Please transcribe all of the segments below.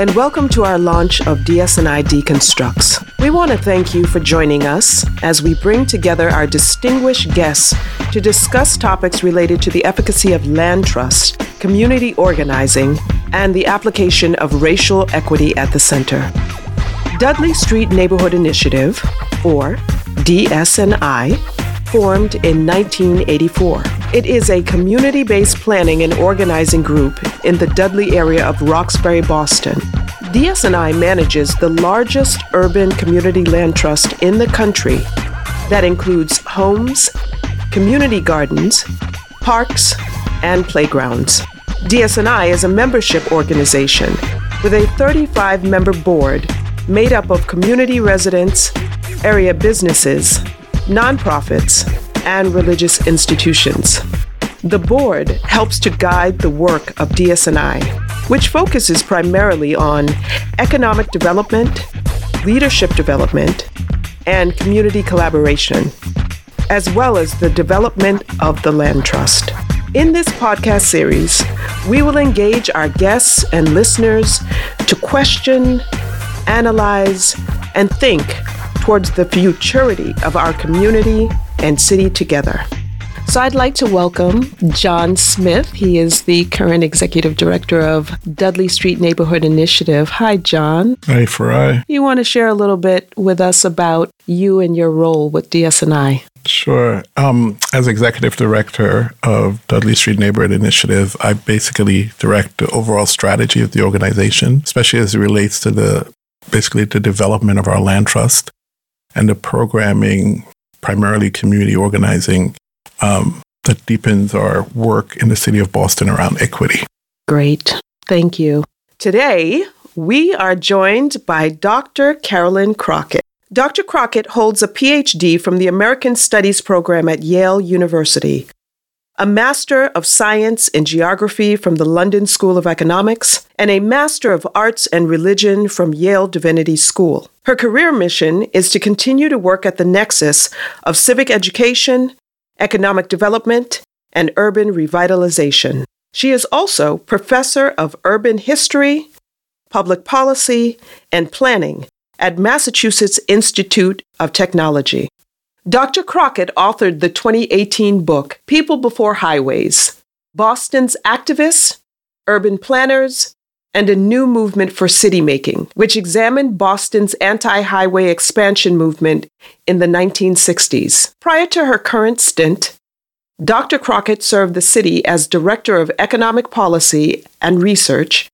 and welcome to our launch of DSNI Deconstructs. We want to thank you for joining us as we bring together our distinguished guests to discuss topics related to the efficacy of land trust, community organizing, and the application of racial equity at the center. Dudley Street Neighborhood Initiative, or DSNI, formed in 1984. It is a community based planning and organizing group in the Dudley area of Roxbury, Boston. DSNI manages the largest urban community land trust in the country that includes homes, community gardens, parks, and playgrounds. DSNI is a membership organization with a 35 member board made up of community residents, area businesses, nonprofits, and religious institutions. The board helps to guide the work of DSNI, which focuses primarily on economic development, leadership development, and community collaboration, as well as the development of the land trust. In this podcast series, we will engage our guests and listeners to question, analyze, and think towards the futurity of our community and city together. So I'd like to welcome John Smith. He is the current executive director of Dudley Street Neighborhood Initiative. Hi, John. Hi, Farai. You want to share a little bit with us about you and your role with DSNI? Sure. Um, as executive director of Dudley Street Neighborhood Initiative, I basically direct the overall strategy of the organization, especially as it relates to the basically the development of our land trust and the programming, primarily community organizing, um, that deepens our work in the city of Boston around equity. Great. Thank you. Today, we are joined by Dr. Karilyn Crockett. Dr. Crockett holds a PhD from the American Studies program at Yale University, a Master of Science in Geography from the London School of Economics, and a Master of Arts and Religion from Yale Divinity School. Her career mission is to continue to work at the nexus of civic education, economic development, and urban revitalization. She is also professor of urban history, public policy, and planning at Massachusetts Institute of Technology. Dr. Crockett authored the 2018 book People Before Highways Boston's Activists, Urban Planners, and a New Movement for City Making, which examined Boston's anti highway expansion movement in the 1960s. Prior to her current stint, Dr. Crockett served the city as Director of Economic Policy and Research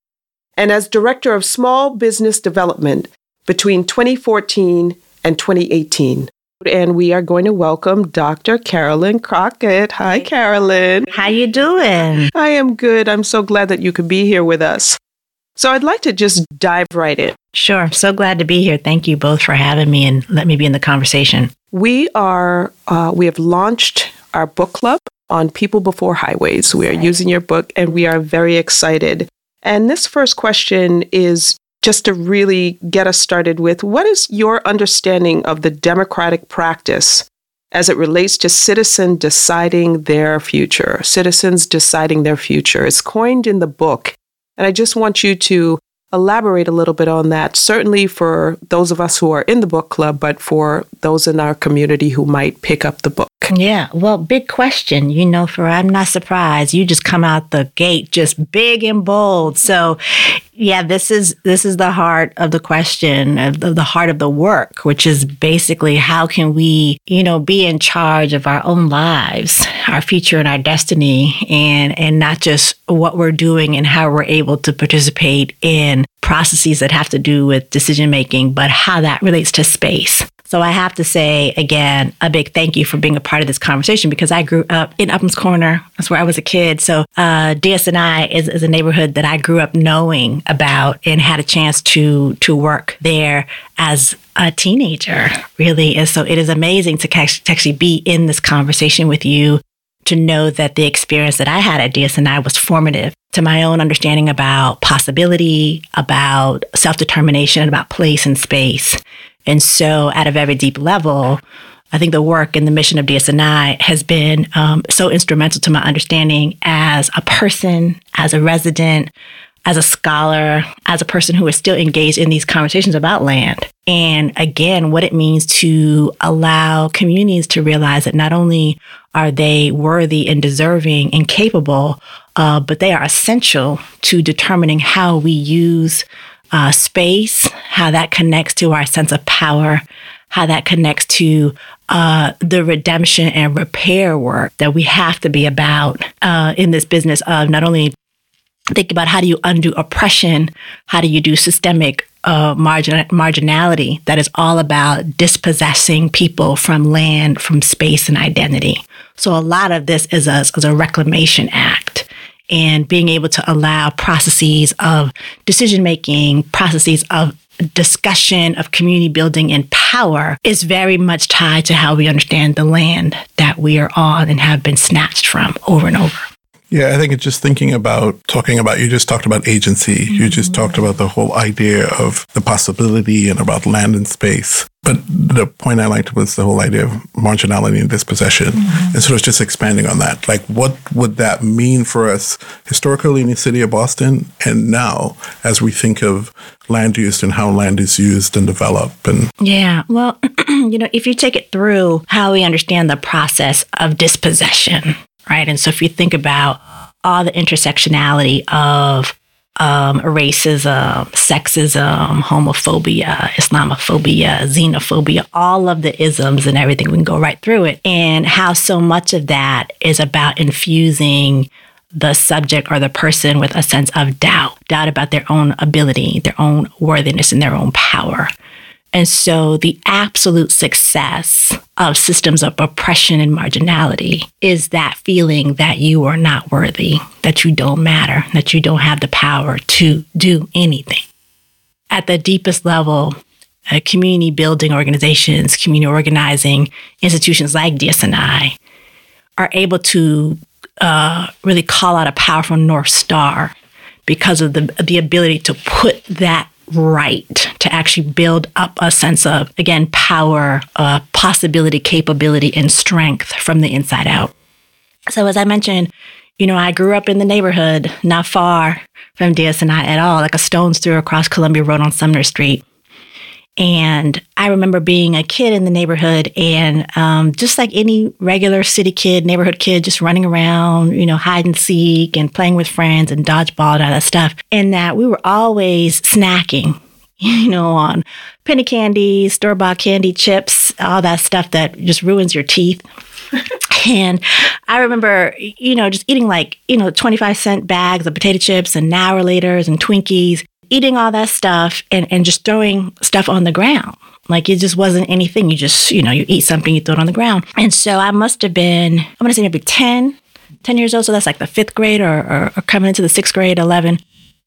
and as Director of Small Business Development between 2014 and 2018. And we are going to welcome Dr. Karilyn Crockett. Hi, Karilyn. How you doing? I am good. I'm so glad that you could be here with us. So I'd like to just dive right in. Sure. So glad to be here. Thank you both for having me and let me be in the conversation. We are, uh, we have launched our book club on People Before Highways. We are right. using your book and we are very excited. And this first question is just to really get us started with what is your understanding of the democratic practice as it relates to citizen deciding their future, citizens deciding their future? It's coined in the book and I just want you to elaborate a little bit on that, certainly for those of us who are in the book club, but for those in our community who might pick up the book. Yeah, well, big question, you know, for I'm not surprised. You just come out the gate just big and bold. So, yeah, this is this is the heart of the question, of the, the heart of the work, which is basically how can we, you know, be in charge of our own lives, our future and our destiny and and not just what we're doing and how we're able to participate in processes that have to do with decision making, but how that relates to space. So I have to say again a big thank you for being a part of this conversation because I grew up in Upham's Corner. That's where I was a kid. So uh, DSNI is, is a neighborhood that I grew up knowing about and had a chance to to work there as a teenager, really. And so it is amazing to actually be in this conversation with you to know that the experience that I had at DSNI was formative to my own understanding about possibility, about self determination, about place and space. And so, at a very deep level, I think the work and the mission of DSNI has been um, so instrumental to my understanding as a person, as a resident, as a scholar, as a person who is still engaged in these conversations about land. And again, what it means to allow communities to realize that not only are they worthy and deserving and capable, uh, but they are essential to determining how we use uh, space, how that connects to our sense of power, how that connects to uh, the redemption and repair work that we have to be about uh, in this business of not only think about how do you undo oppression, how do you do systemic uh, margin, marginality that is all about dispossessing people from land, from space, and identity. So a lot of this is a, is a reclamation act and being able to allow processes of decision making, processes of discussion of community building and power is very much tied to how we understand the land that we are on and have been snatched from over and over. Yeah, I think it's just thinking about talking about, you just talked about agency. Mm-hmm. You just talked about the whole idea of the possibility and about land and space. But the point I liked was the whole idea of marginality and dispossession. Mm-hmm. And sort of just expanding on that. Like, what would that mean for us historically in the city of Boston and now as we think of land use and how land is used and developed? And yeah, well, you know, if you take it through how we understand the process of dispossession, right? And so if you think about all the intersectionality of um, racism, sexism, homophobia, Islamophobia, xenophobia, all of the isms and everything. We can go right through it. And how so much of that is about infusing the subject or the person with a sense of doubt, doubt about their own ability, their own worthiness, and their own power. And so the absolute success of systems of oppression and marginality is that feeling that you are not worthy, that you don't matter, that you don't have the power to do anything. At the deepest level, uh, community building organizations, community organizing institutions like DSNI are able to uh, really call out a powerful North Star because of the, the ability to put that right to actually build up a sense of, again, power, uh, possibility, capability, and strength from the inside out. So, as I mentioned, you know, I grew up in the neighborhood not far from DSNI at all, like a stone's throw across Columbia Road on Sumner Street. And I remember being a kid in the neighborhood and um, just like any regular city kid, neighborhood kid, just running around, you know, hide and seek and playing with friends and dodgeball and all that stuff. And that we were always snacking, you know, on penny candy, store bought candy, chips, all that stuff that just ruins your teeth. and I remember, you know, just eating like, you know, 25 cent bags of potato chips and now laters and Twinkies eating all that stuff and, and just throwing stuff on the ground. Like it just wasn't anything. You just, you know, you eat something, you throw it on the ground. And so I must have been, I'm going to say maybe 10, 10 years old. So that's like the fifth grade or, or, or coming into the sixth grade, 11.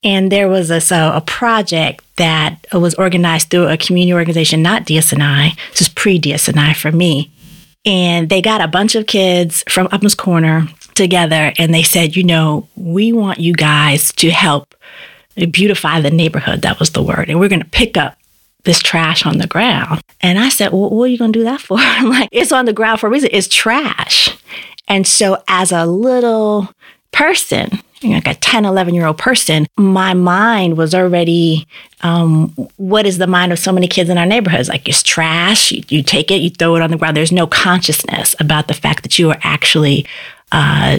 And there was a, so a project that was organized through a community organization, not DSNI. This is pre DSNI for me. And they got a bunch of kids from Upham's Corner together and they said, you know, we want you guys to help beautify the neighborhood. That was the word. And we're going to pick up this trash on the ground. And I said, well, what are you going to do that for? I'm like, it's on the ground for a reason. It's trash. And so as a little person, like a 10, 11 year old person, my mind was already, um, what is the mind of so many kids in our neighborhoods? Like it's trash. You, you take it, you throw it on the ground. There's no consciousness about the fact that you are actually uh,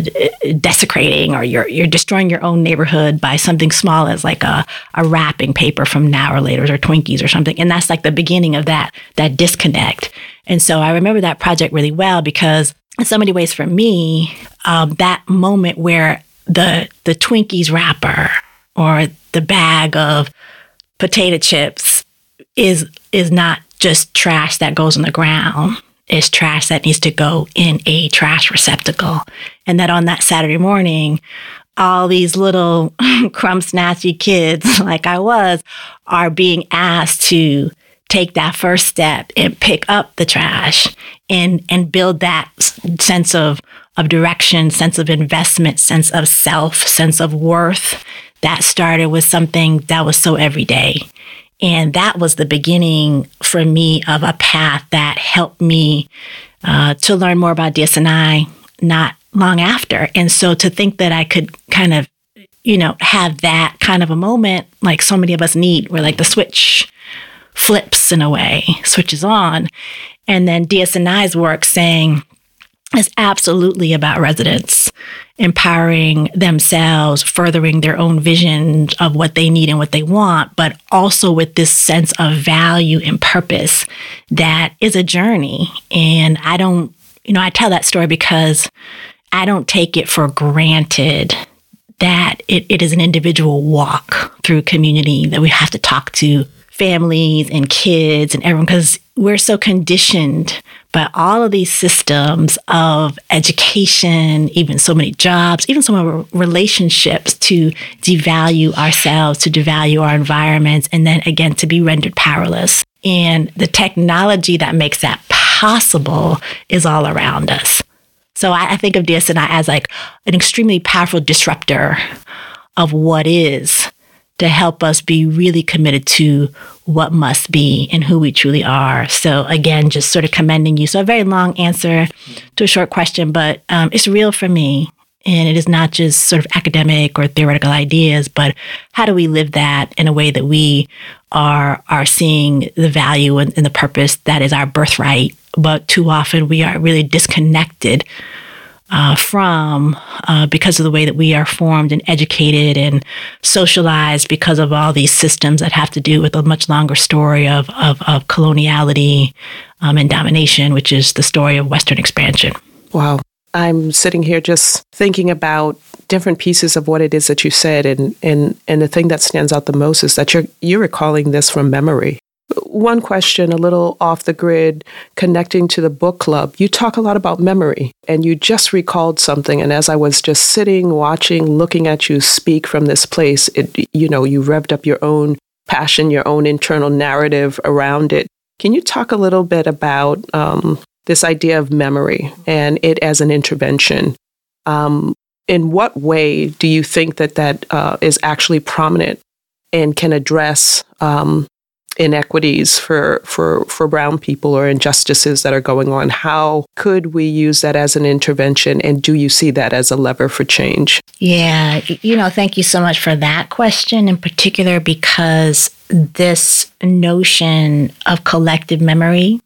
desecrating or you're you're destroying your own neighborhood by something small as like a, a wrapping paper from now or later or Twinkies or something. And that's like the beginning of that that disconnect. And so I remember that project really well because in so many ways for me, um, that moment where the the Twinkies wrapper or the bag of potato chips is is not just trash that goes on the ground It's trash that needs to go in a trash receptacle. And that on that Saturday morning, all these little crumb snatchy kids, like I was, are being asked to take that first step and pick up the trash and and build that sense of of direction, sense of investment, sense of self, sense of worth that started with something that was so everyday. And that was the beginning for me of a path that helped me uh, to learn more about DSNI not long after. And so to think that I could kind of you know, have that kind of a moment like so many of us need, where like the switch flips in a way, switches on. And then DSNI's work saying it's absolutely about residents empowering themselves, furthering their own vision of what they need and what they want, but also with this sense of value and purpose that is a journey. And I don't, you know, I tell that story because I don't take it for granted that it, it is an individual walk through community that we have to talk to families and kids and everyone because we're so conditioned by all of these systems of education, even so many jobs, even so many relationships to devalue ourselves, to devalue our environments, and then again to be rendered powerless. And the technology that makes that possible is all around us. So I, I think of DSNI as like an extremely powerful disruptor of what is to help us be really committed to what must be and who we truly are. So again, just sort of commending you. So a very long answer to a short question, but um, it's real for me. And it is not just sort of academic or theoretical ideas, but how do we live that in a way that we are are seeing the value and, and the purpose that is our birthright. But too often we are really disconnected uh, from uh, because of the way that we are formed and educated and socialized because of all these systems that have to do with a much longer story of, of, of coloniality um, and domination, which is the story of Western expansion. Wow. I'm sitting here just thinking about different pieces of what it is that you said and and and the thing that stands out the most is that you're you're recalling this from memory one question, a little off the grid, connecting to the book club. You talk a lot about memory, and you just recalled something. And as I was just sitting, watching, looking at you speak from this place, it, you know, you revved up your own passion, your own internal narrative around it. Can you talk a little bit about um, this idea of memory and it as an intervention? Um, in what way do you think that that uh, is actually prominent and can address um, inequities for, for, for brown people or injustices that are going on? How could we use that as an intervention? And do you see that as a lever for change? Yeah, you know, thank you so much for that question in particular, because this notion of collective memory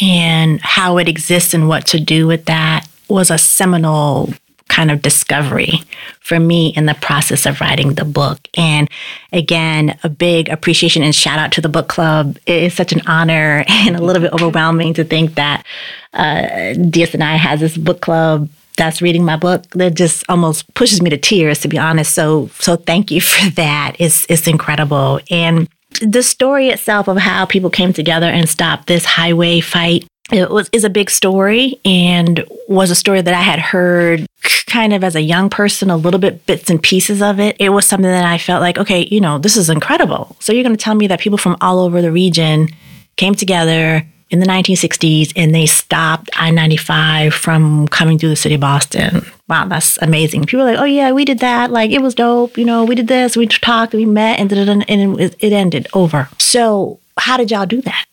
and how it exists and what to do with that was a seminal kind of discovery for me in the process of writing the book. And again, a big appreciation and shout out to the book club. It is such an honor and a little bit overwhelming to think that uh, DSNI has this book club that's reading my book that just almost pushes me to tears to be honest so so thank you for that it's it's incredible and the story itself of how people came together and stopped this highway fight it was is a big story and was a story that I had heard kind of as a young person, a little bit bits and pieces of it. It was something that I felt like, okay, you know, this is incredible. So you're going to tell me that people from all over the region came together in the 1960s and they stopped I 95 from coming through the city of Boston. Wow, that's amazing. People are like, oh, yeah, we did that. Like, it was dope. You know, we did this, we talked, we met, and, and it ended over. So, how did y'all do that?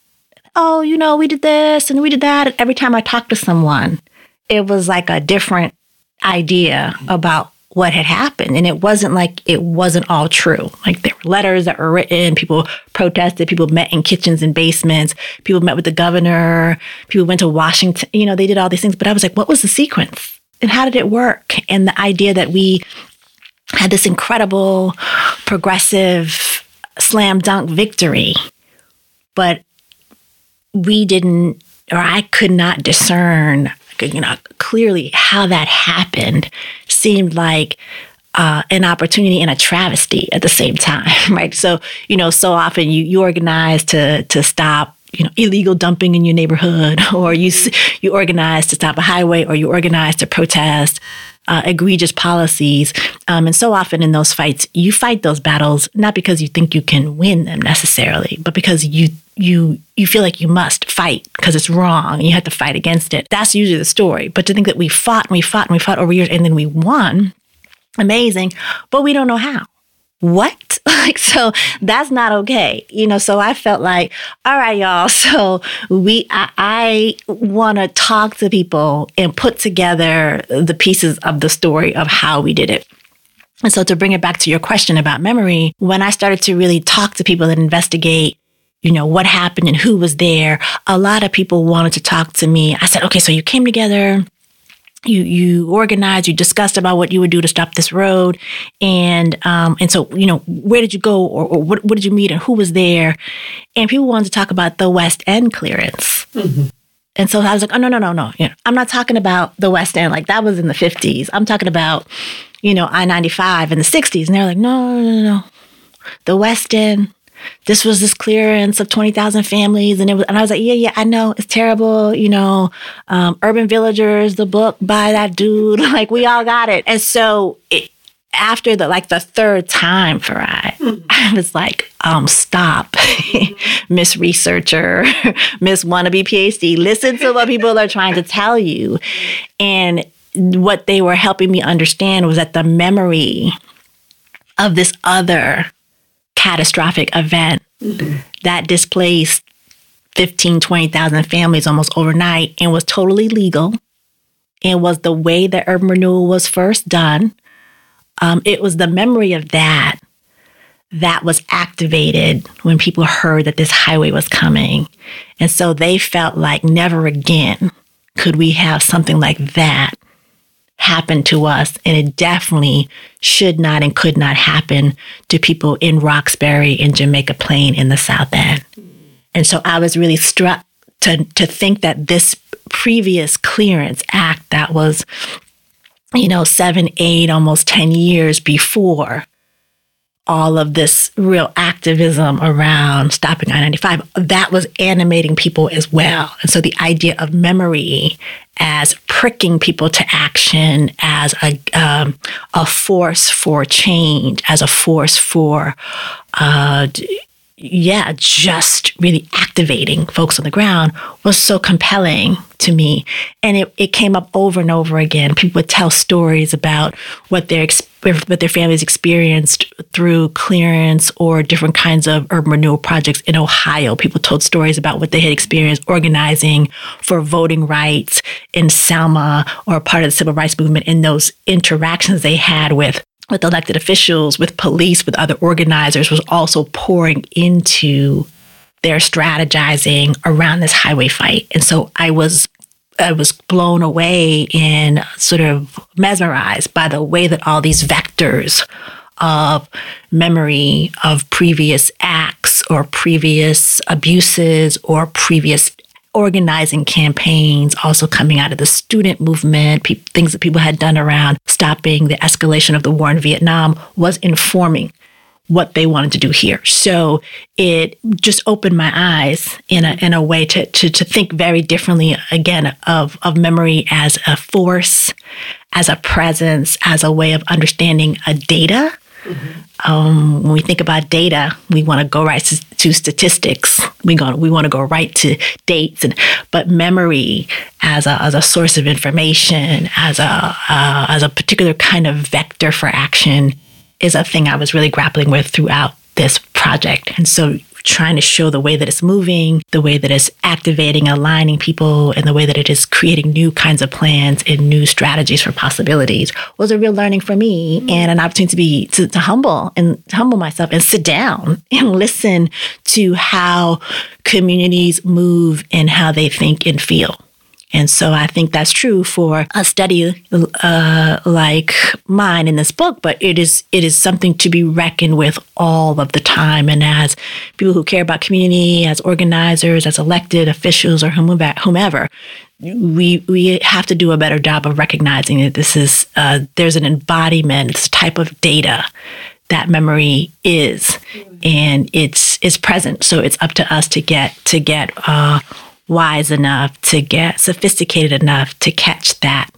Oh, you know, we did this and we did that. And every time I talked to someone, it was like a different idea about what had happened. And it wasn't like it wasn't all true. Like there were letters that were written, people protested, people met in kitchens and basements, people met with the governor, people went to Washington, you know, they did all these things. But I was like, what was the sequence? And how did it work? And the idea that we had this incredible progressive slam dunk victory, but we didn't, or I could not discern, you know, clearly how that happened seemed like uh, an opportunity and a travesty at the same time, right? So, you know, so often you, you organize to to stop you know illegal dumping in your neighborhood or you you organize to stop a highway or you organize to protest uh, egregious policies um, and so often in those fights you fight those battles not because you think you can win them necessarily but because you you you feel like you must fight because it's wrong you have to fight against it that's usually the story but to think that we fought and we fought and we fought over years and then we won amazing but we don't know how what? like, so that's not okay. You know, so I felt like, all right, y'all. So we, I, I want to talk to people and put together the pieces of the story of how we did it. And so to bring it back to your question about memory, when I started to really talk to people that investigate you know, what happened and who was there. A lot of people wanted to talk to me. I said, okay, so you came together, you you organized, you discussed about what you would do to stop this road, and um, and so you know, where did you go, or, or what what did you meet, and who was there? And people wanted to talk about the West End clearance. Mm-hmm. And so I was like, oh no, no, no, no. You know, I'm not talking about the West End. Like that was in the 50s. I'm talking about, you know, I-95 in the 60s. And they're like, no, no, no, no. The West End, this was this clearance of 20,000 families. And it was, and I was like, yeah, yeah, I know it's terrible. You know, um, Urban Villagers, the book by that dude, like we all got it. And so it, after the like the third time Farai, mm-hmm. I was like, um, stop, Miss Researcher, Miss Wannabe PhD. Listen to what people are trying to tell you, and what they were helping me understand was that the memory of this other catastrophic event mm-hmm. that displaced 15, 20,000 families almost overnight and was totally legal. It was the way that urban renewal was first done. Um, it was the memory of that that was activated when people heard that this highway was coming. And so they felt like never again could we have something like that happened to us. And it definitely should not and could not happen to people in Roxbury and Jamaica Plain in the South End. And so I was really struck to, to think that this previous clearance act that was, you know, seven, eight, almost 10 years before all of this real activism around stopping I 95, that was animating people as well. And so the idea of memory as pricking people to action, as a, um, a force for change, as a force for uh, yeah, just really activating folks on the ground was so compelling to me. And it, it came up over and over again. People would tell stories about what their what their families experienced through clearance or different kinds of urban renewal projects in Ohio. People told stories about what they had experienced organizing for voting rights in Selma or part of the civil rights movement in those interactions they had with with elected officials, with police, with other organizers was also pouring into their strategizing around this highway fight. And so I was I was blown away and sort of mesmerized by the way that all these vectors of memory of previous acts or previous abuses or previous organizing campaigns also coming out of the student movement, pe- things that people had done around stopping the escalation of the war in Vietnam was informing what they wanted to do here. So it just opened my eyes in a in a way to to, to think very differently again of of memory as a force, as a presence, as a way of understanding a data Mm-hmm. Um, when we think about data, we want to go right to, statistics. We go, we want to go right to dates, and but memory as a as a source of information, as a uh, as a particular kind of vector for action, is a thing I was really grappling with throughout this project. And so trying to show the way that it's moving, the way that it's activating, aligning people, and the way that it is creating new kinds of plans and new strategies for possibilities was a real learning for me mm-hmm. and an opportunity to be to, to humble and to humble myself and sit down and listen to how communities move and how they think and feel. And so I think that's true for a study uh, like mine in this book, but it is it is something to be reckoned with all of the time. And as people who care about community, as organizers, as elected officials, or whomever, we we have to do a better job of recognizing that this is uh, there's an embodiment, this type of data that memory is, and it's it's present. So it's up to us to get to get. Uh, wise enough to get sophisticated enough to catch that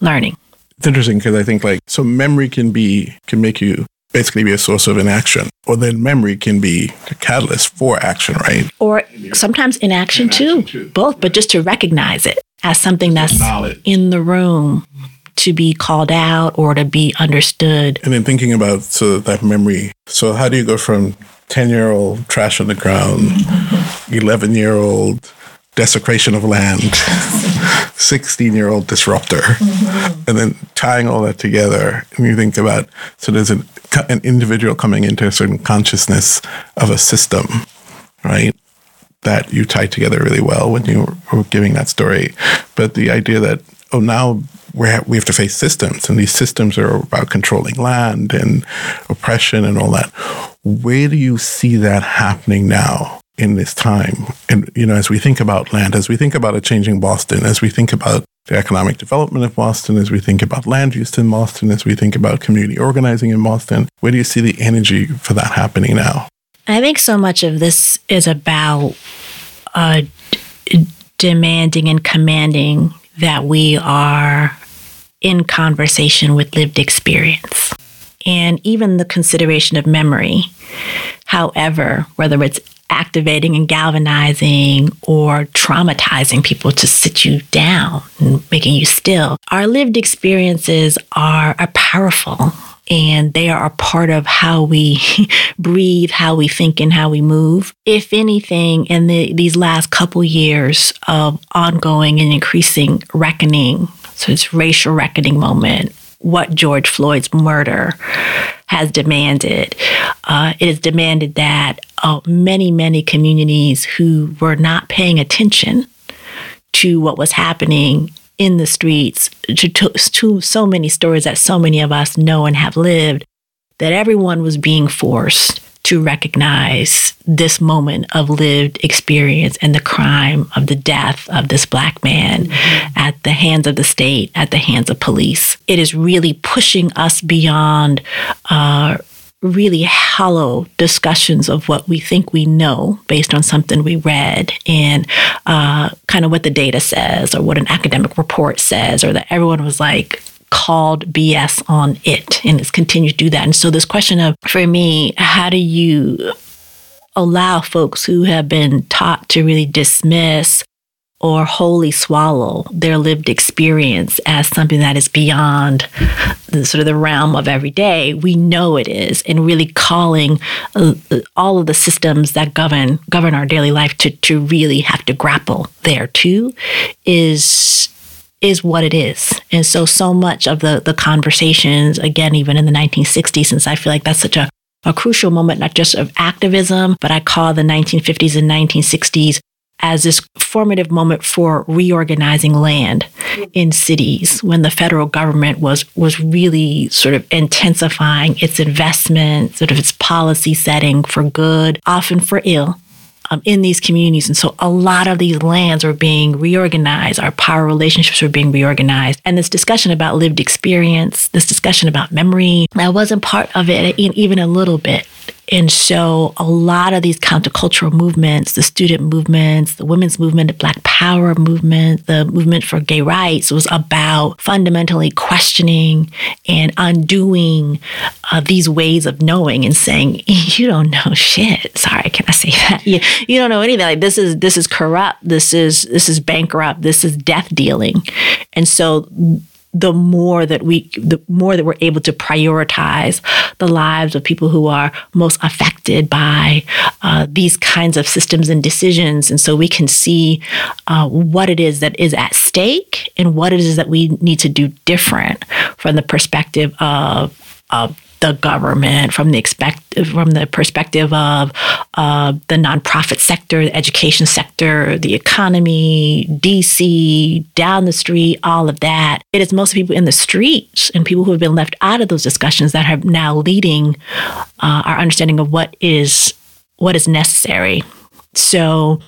learning. It's interesting because I think like so memory can be can make you basically be a source of inaction, or then memory can be a catalyst for action, right? Or sometimes inaction, inaction too, too, both, but just to recognize it as something that's Knowledge. in the room to be called out or to be understood. And then thinking about so that memory. So how do you go from 10 year old trash on the ground, 11 year old desecration of land, 16 year old disruptor. Mm-hmm. And then tying all that together, and you think about so there's an, an individual coming into a certain consciousness of a system, right? That you tie together really well when you were giving that story. But the idea that, oh, now we have, we have to face systems, and these systems are about controlling land and oppression and all that. Where do you see that happening now? In this time. And, you know, as we think about land, as we think about a changing Boston, as we think about the economic development of Boston, as we think about land use in Boston, as we think about community organizing in Boston, where do you see the energy for that happening now? I think so much of this is about uh, d- demanding and commanding that we are in conversation with lived experience and even the consideration of memory. However, whether it's activating and galvanizing or traumatizing people to sit you down and making you still. Our lived experiences are, are powerful and they are a part of how we breathe, how we think, and how we move. If anything, in the, these last couple years of ongoing and increasing reckoning, so it's racial reckoning moment, what George Floyd's murder has demanded. Uh, it has demanded that uh, many, many communities who were not paying attention to what was happening in the streets, to, to, to so many stories that so many of us know and have lived, that everyone was being forced to recognize this moment of lived experience and the crime of the death of this black man mm-hmm. at the hands of the state, at the hands of police. It is really pushing us beyond. Uh, really hollow discussions of what we think we know based on something we read and uh, kind of what the data says or what an academic report says or that everyone was like called BS on it and it's continued to do that. And so this question of, for me, how do you allow folks who have been taught to really dismiss or wholly swallow their lived experience as something that is beyond the sort of the realm of every day we know it is and really calling uh, all of the systems that govern govern our daily life to to really have to grapple there too is is what it is. And so, so much of the, the conversations, again, even in the 1960s, since I feel like that's such a, a crucial moment, not just of activism, but I call the 1950s and 1960s as this formative moment for reorganizing land mm-hmm. in cities when the federal government was was really sort of intensifying its investment, sort of its policy setting for good, often for ill um, in these communities. And so a lot of these lands were being reorganized, our power relationships were being reorganized. And this discussion about lived experience, this discussion about memory, I wasn't part of it even a little bit. And so a lot of these countercultural movements, the student movements, the women's movement, the Black Power movement, the movement for gay rights was about fundamentally questioning and undoing uh, these ways of knowing and saying, you don't know shit. Sorry, can I say that? You, you don't know anything. Like this is this is corrupt. This is this is bankrupt. This is death dealing. And so the more that we the more that we're able to prioritize the lives of people who are most affected by uh, these kinds of systems and decisions. And so we can see uh, what it is that is at stake and what it is that we need to do different from the perspective of of the government, from the expect from the perspective of uh, the nonprofit sector, the education sector, the economy, DC, down the street, all of that. It is most people in the streets and people who have been left out of those discussions that are now leading uh, our understanding of what is what is necessary. So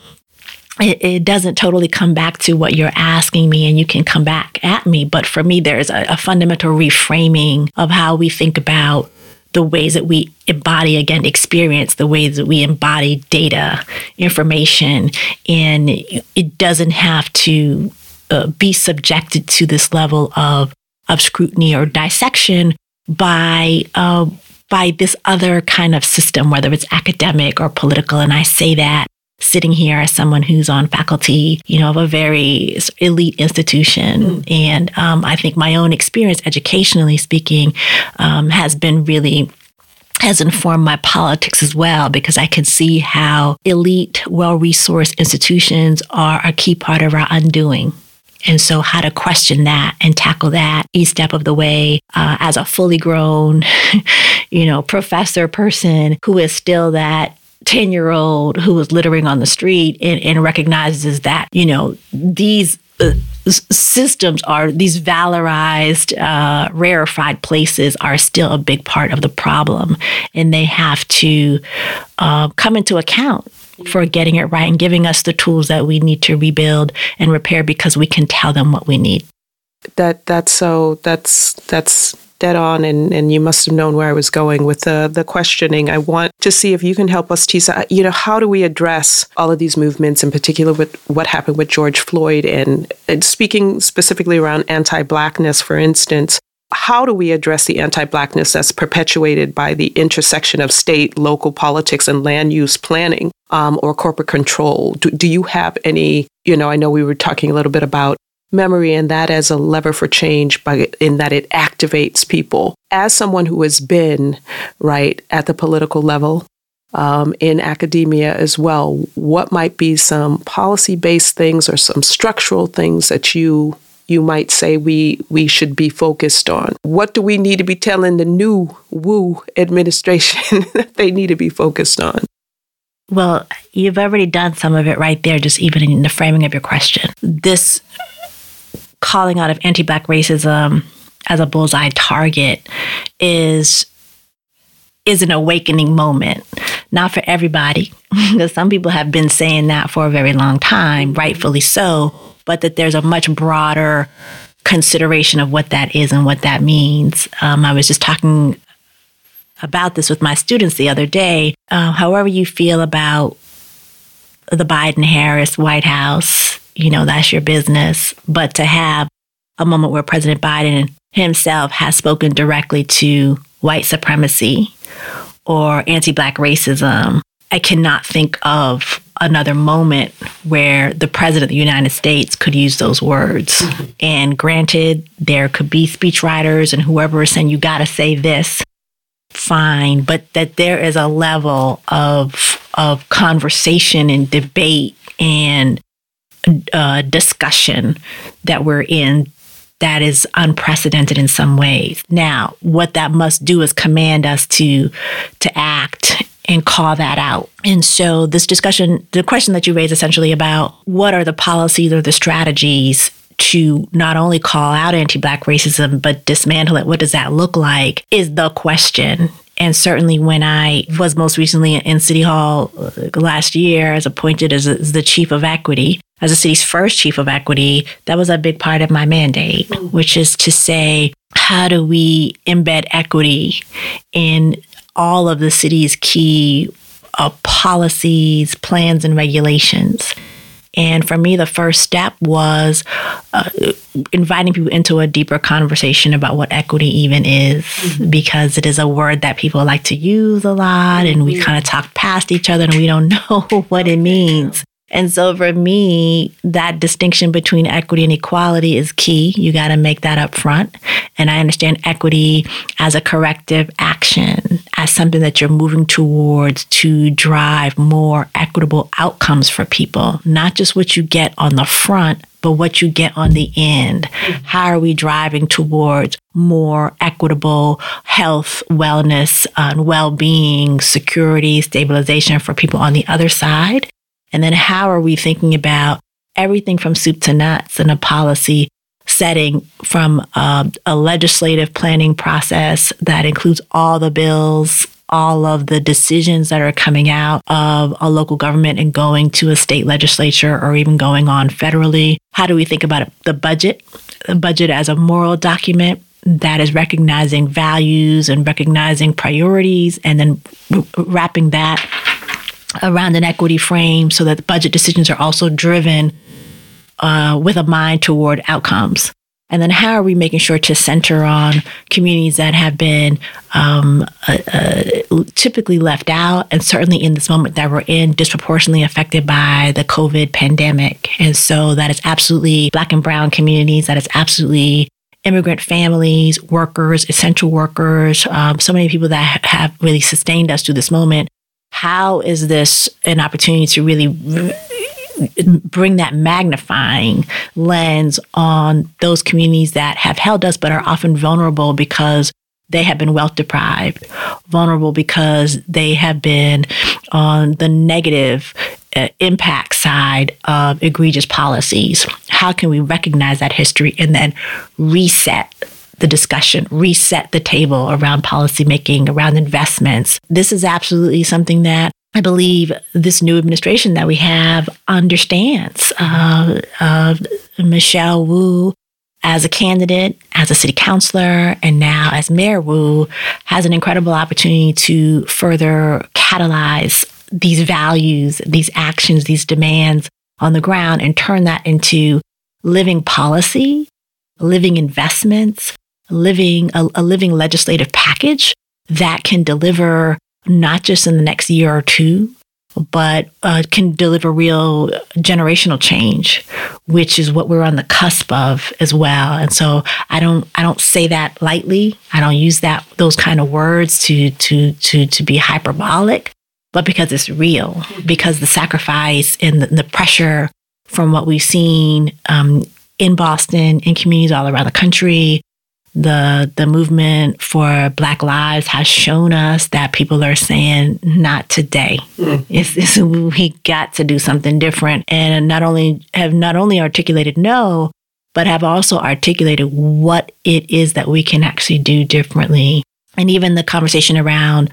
it, it, doesn't totally come back to what you're asking me and you can come back at me. But for me, there's a, a fundamental reframing of how we think about the ways that we embody again experience the ways that we embody data information and it doesn't have to uh, be subjected to this level of of scrutiny or dissection by uh, by this other kind of system whether it's academic or political and i say that sitting here as someone who's on faculty, you know, of a very elite institution. Mm. And um, I think my own experience, educationally speaking, um, has been really has informed my politics as well because I can see how elite, well resourced institutions are a key part of our undoing. And so, how to question that and tackle that each step of the way uh, as a fully grown, you know, professor person who is still that 10 year old who was littering on the street and, and recognizes that, you know, these uh, systems are these valorized, uh, rarefied places are still a big part of the problem. And they have to uh, come into account for getting it right and giving us the tools that we need to rebuild and repair because we can tell them what we need. That that's so that's that's dead on and, and you must have known where I was going with the, the questioning. I want to see if you can help us, Tisa. You know, how do we address all of these movements, in particular with what happened with George Floyd and, and speaking specifically around anti blackness, for instance? How do we address the anti blackness that's perpetuated by the intersection of state, local politics, and land use planning um, or corporate control? Do, do you have any? You know, I know we were talking a little bit about memory and that as a lever for change by in that it activates people. As someone who has been right at the political level um, in academia as well what might be some policy based things or some structural things that you you might say we we should be focused on? What do we need to be telling the new Wu administration that they need to be focused on? Well, you've already done some of it right there, just even in the framing of your question. This calling out of anti black racism as a bullseye target is is an awakening moment. Not for everybody, because some people have been saying that for a very long time, rightfully so, but that there's a much broader consideration of what that is and what that means. Um, I was just talking about this with my students the other day. Uh, however, you feel about the Biden Harris White House, you know, that's your business. But to have a moment where President Biden himself has spoken directly to white supremacy or anti black racism, I cannot think of another moment where the president of the United States could use those words. Mm-hmm. And granted, there could be speechwriters and whoever is saying, you got to say this, fine, but that there is a level of, of conversation and debate and uh, discussion that we're in that is unprecedented in some ways. Now, what that must do is command us to to act and call that out. And so this discussion, the question that you raised essentially about what are the policies or the strategies to not only call out anti-black racism but dismantle it, what does that look like is the question. And certainly when I was most recently in City Hall uh, last year as appointed as, as the chief of equity, as the city's first chief of equity, that was a big part of my mandate, which is to say, how do we embed equity in all of the city's key uh, policies, plans, and regulations? And for me, the first step was uh, inviting people into a deeper conversation about what equity even is, mm-hmm. because it is a word that people like to use a lot, and we mm-hmm. kind of talk past each other and we don't know what it means. And so for me, that distinction between equity and equality is key. You got to make that up front. And I understand equity as a corrective action, as something that you're moving towards to drive more equitable outcomes for people, not just what you get on the front, but what you get on the end. How are we driving towards more equitable health, wellness, and well being, security, stabilization for people on the other side? And then how are we thinking about everything from soup to nuts in a policy setting from uh, a legislative planning process that includes all the bills, all of the decisions that are coming out of a local government and going to a state legislature or even going on federally? How do we think about the budget? The budget as a moral document that is recognizing values and recognizing priorities and then wrapping that around an equity frame so that the budget decisions are also driven uh, with a mind toward outcomes. And then how are we making sure to center on communities that have been um, uh, uh, typically left out, and certainly in this moment that we're in, disproportionately affected by the COVID pandemic? And so that is absolutely Black and Brown communities, that is absolutely immigrant families, workers, essential workers, um, so many people that have really sustained us through this moment. How is this an opportunity to really bring that magnifying lens on those communities that have held us but are often vulnerable because they have been wealth deprived, vulnerable because they have been on the negative uh, impact side of egregious policies. How can we recognize that history and then reset the discussion, reset the table around policymaking, around investments? This is absolutely something that I believe this new administration that we have understands. Uh, uh, Michelle Wu, as a candidate, as a city councilor, and now as Mayor Wu, has an incredible opportunity to further catalyze these values, these actions, these demands on the ground and turn that into living policy, living investments, living a, a living legislative package that can deliver not just in the next year or two, but uh, can deliver real generational change, which is what we're on the cusp of as well. And so I don't I don't say that lightly. I don't use that those kind of words to to to to be hyperbolic, but because it's real, because the sacrifice and the, the pressure from what we've seen um, in Boston, in communities all around the country, the the movement for Black Lives has shown us that people are saying not today. Mm. It's, it's, we got to do something different, and not only have not only articulated no, but have also articulated what it is that we can actually do differently, and even the conversation around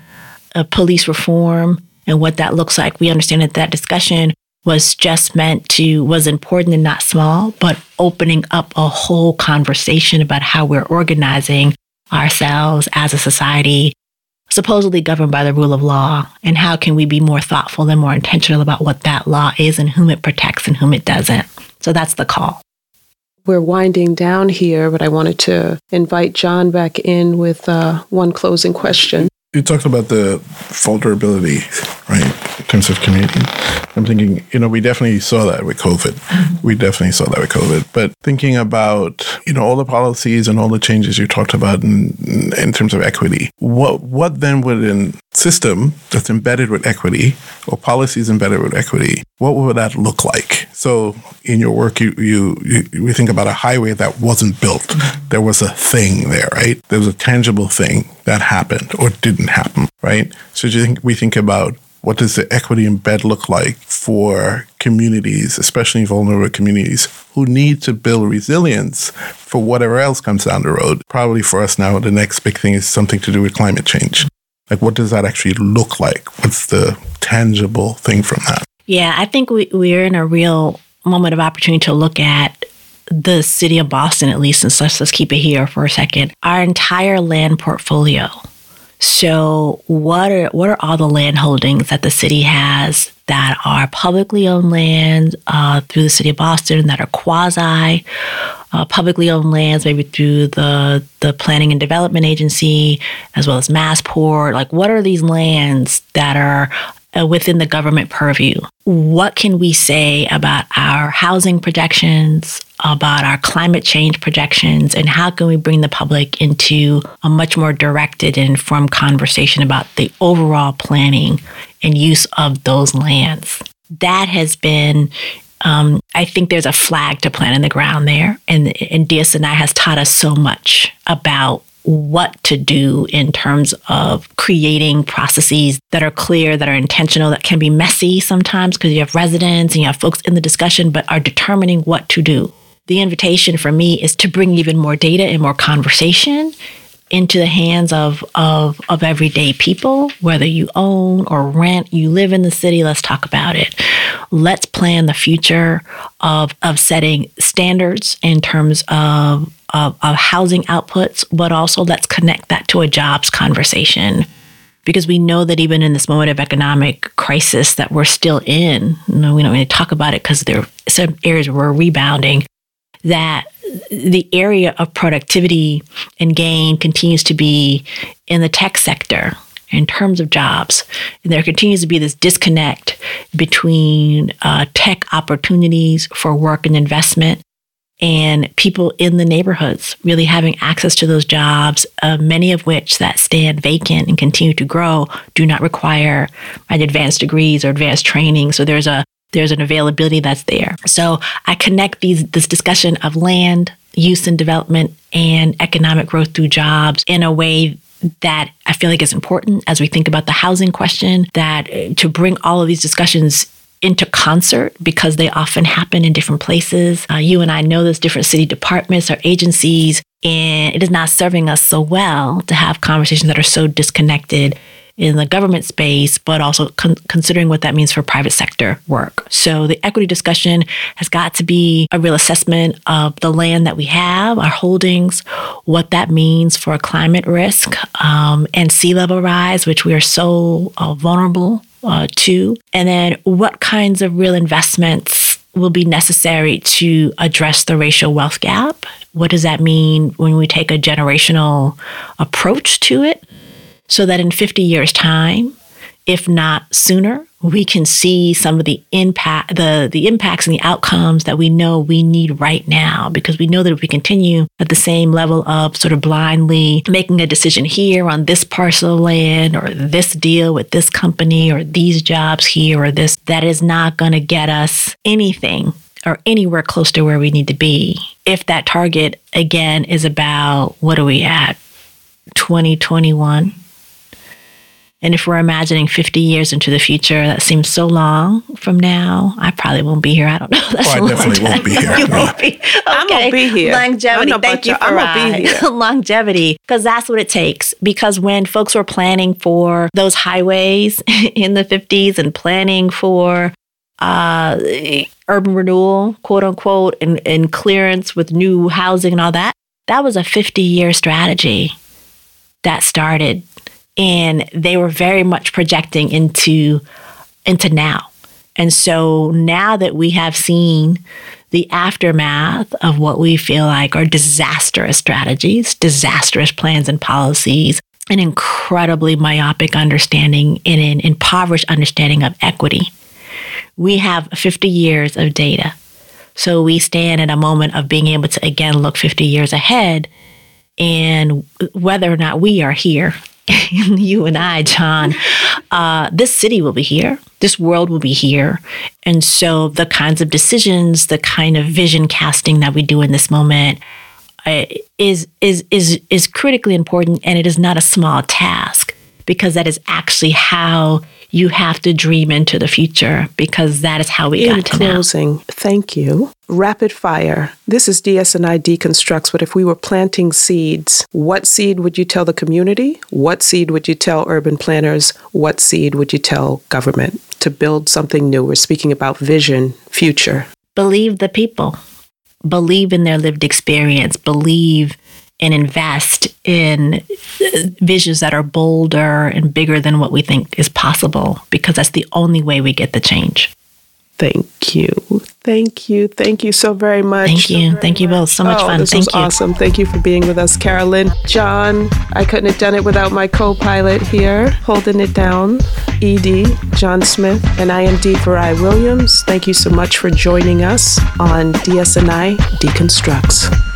uh, police reform and what that looks like. We understand that that discussion was just meant to was important and not small, but opening up a whole conversation about how we're organizing ourselves as a society supposedly governed by the rule of law and how can we be more thoughtful and more intentional about what that law is and whom it protects and whom it doesn't. So that's the call. We're winding down here, but I wanted to invite John back in with uh, one closing question. You talked about the vulnerability, right, in terms of community. I'm thinking, you know, we definitely saw that with COVID. We definitely saw that with COVID. But thinking about, you know, all the policies and all the changes you talked about in, in terms of equity, what what then would a system that's embedded with equity or policies embedded with equity, what would that look like? So in your work, you you, you we think about a highway that wasn't built. There was a thing there, right? There was a tangible thing that happened or didn't happen, right? So do you think we think about what does the equity in bed look like for communities, especially vulnerable communities, who need to build resilience for whatever else comes down the road? Probably for us now, the next big thing is something to do with climate change. Like, what does that actually look like? What's the tangible thing from that? Yeah, I think we, we're in a real moment of opportunity to look at the city of Boston, at least, and let's, let's keep it here for a second. Our entire land portfolio so, what are what are all the land holdings that the city has that are publicly owned land uh, through the city of Boston that are quasi uh, publicly owned lands, maybe through the the Planning and Development Agency as well as Massport? Like, what are these lands that are uh, within the government purview. What can we say about our housing projections, about our climate change projections, and how can we bring the public into a much more directed and informed conversation about the overall planning and use of those lands? That has been um, I think there's a flag to plant in the ground there. And, and DSNI has taught us so much about what to do in terms of creating processes that are clear, that are intentional, that can be messy sometimes because you have residents and you have folks in the discussion, but are determining what to do. The invitation for me is to bring even more data and more conversation into the hands of, of, of everyday people, whether you own or rent, you live in the city, let's talk about it. Let's plan the future of, of setting standards in terms of of, of housing outputs, but also let's connect that to a jobs conversation because we know that even in this moment of economic crisis that we're still in, you know, we don't really talk about it because there are some areas where we're rebounding, that the area of productivity and gain continues to be in the tech sector in terms of jobs. And there continues to be this disconnect between uh, tech opportunities for work and investment and people in the neighborhoods really having access to those jobs, uh, many of which that stand vacant and continue to grow, do not require right, advanced degrees or advanced training. So there's a there's an availability that's there. So I connect these this discussion of land use and development and economic growth through jobs in a way that I feel like is important as we think about the housing question, that uh, to bring all of these discussions into concert because they often happen in different places. Uh, you and I know there's different city departments or agencies, and it is not serving us so well to have conversations that are so disconnected in the government space, but also con- considering what that means for private sector work. So the equity discussion has got to be a real assessment of the land that we have, our holdings, what that means for climate risk um, and sea level rise, which we are so uh, vulnerable uh, to, and then what kinds of real investments will be necessary to address the racial wealth gap. What does that mean when we take a generational approach to it? So that in 50 years' time, if not sooner, we can see some of the impact the the impacts and the outcomes that we know we need right now because we know that if we continue at the same level of sort of blindly making a decision here on this parcel of land or this deal with this company or these jobs here or this that is not going to get us anything or anywhere close to where we need to be. If that target again is about what are we at? 2021 and if we're imagining 50 years into the future, that seems so long from now. I probably won't be here. I don't know. That's oh, I definitely won't be here. you won't be. Okay. I'm going to be here. Longevity. Thank you for I'm longevity. Because that's what it takes. Because when folks were planning for those highways in the 50s and planning for uh, urban renewal, quote unquote, and, and clearance with new housing and all that, that was a 50 year strategy that started and they were very much projecting into into now. And so now that we have seen the aftermath of what we feel like are disastrous strategies, disastrous plans and policies, an incredibly myopic understanding and an impoverished understanding of equity. We have 50 years of data. So we stand at a moment of being able to again look 50 years ahead and whether or not we are here you and I, John, uh, this city will be here. This world will be here. And so the kinds of decisions, the kind of vision casting that we do in this moment uh, is, is, is, is critically important. And it is not a small task because that is actually how you have to dream into the future because that is how we In got to closing, now. thank you. Rapid fire. This is DSNI Deconstructs, but if we were planting seeds, what seed would you tell the community? What seed would you tell urban planners? What seed would you tell government to build something new? We're speaking about vision, future. Believe the people. Believe in their lived experience. Believe and invest in uh, visions that are bolder and bigger than what we think is possible because that's the only way we get the change. Thank you. Thank you. Thank you so very much. Thank you. So Thank you both. So much oh, fun. This Thank was you. awesome. Thank you for being with us, Karilyn. John, I couldn't have done it without my co pilot here, holding it down. ED, John Smith, and I am D. Farai Williams. Thank you so much for joining us on DSNI Deconstructs.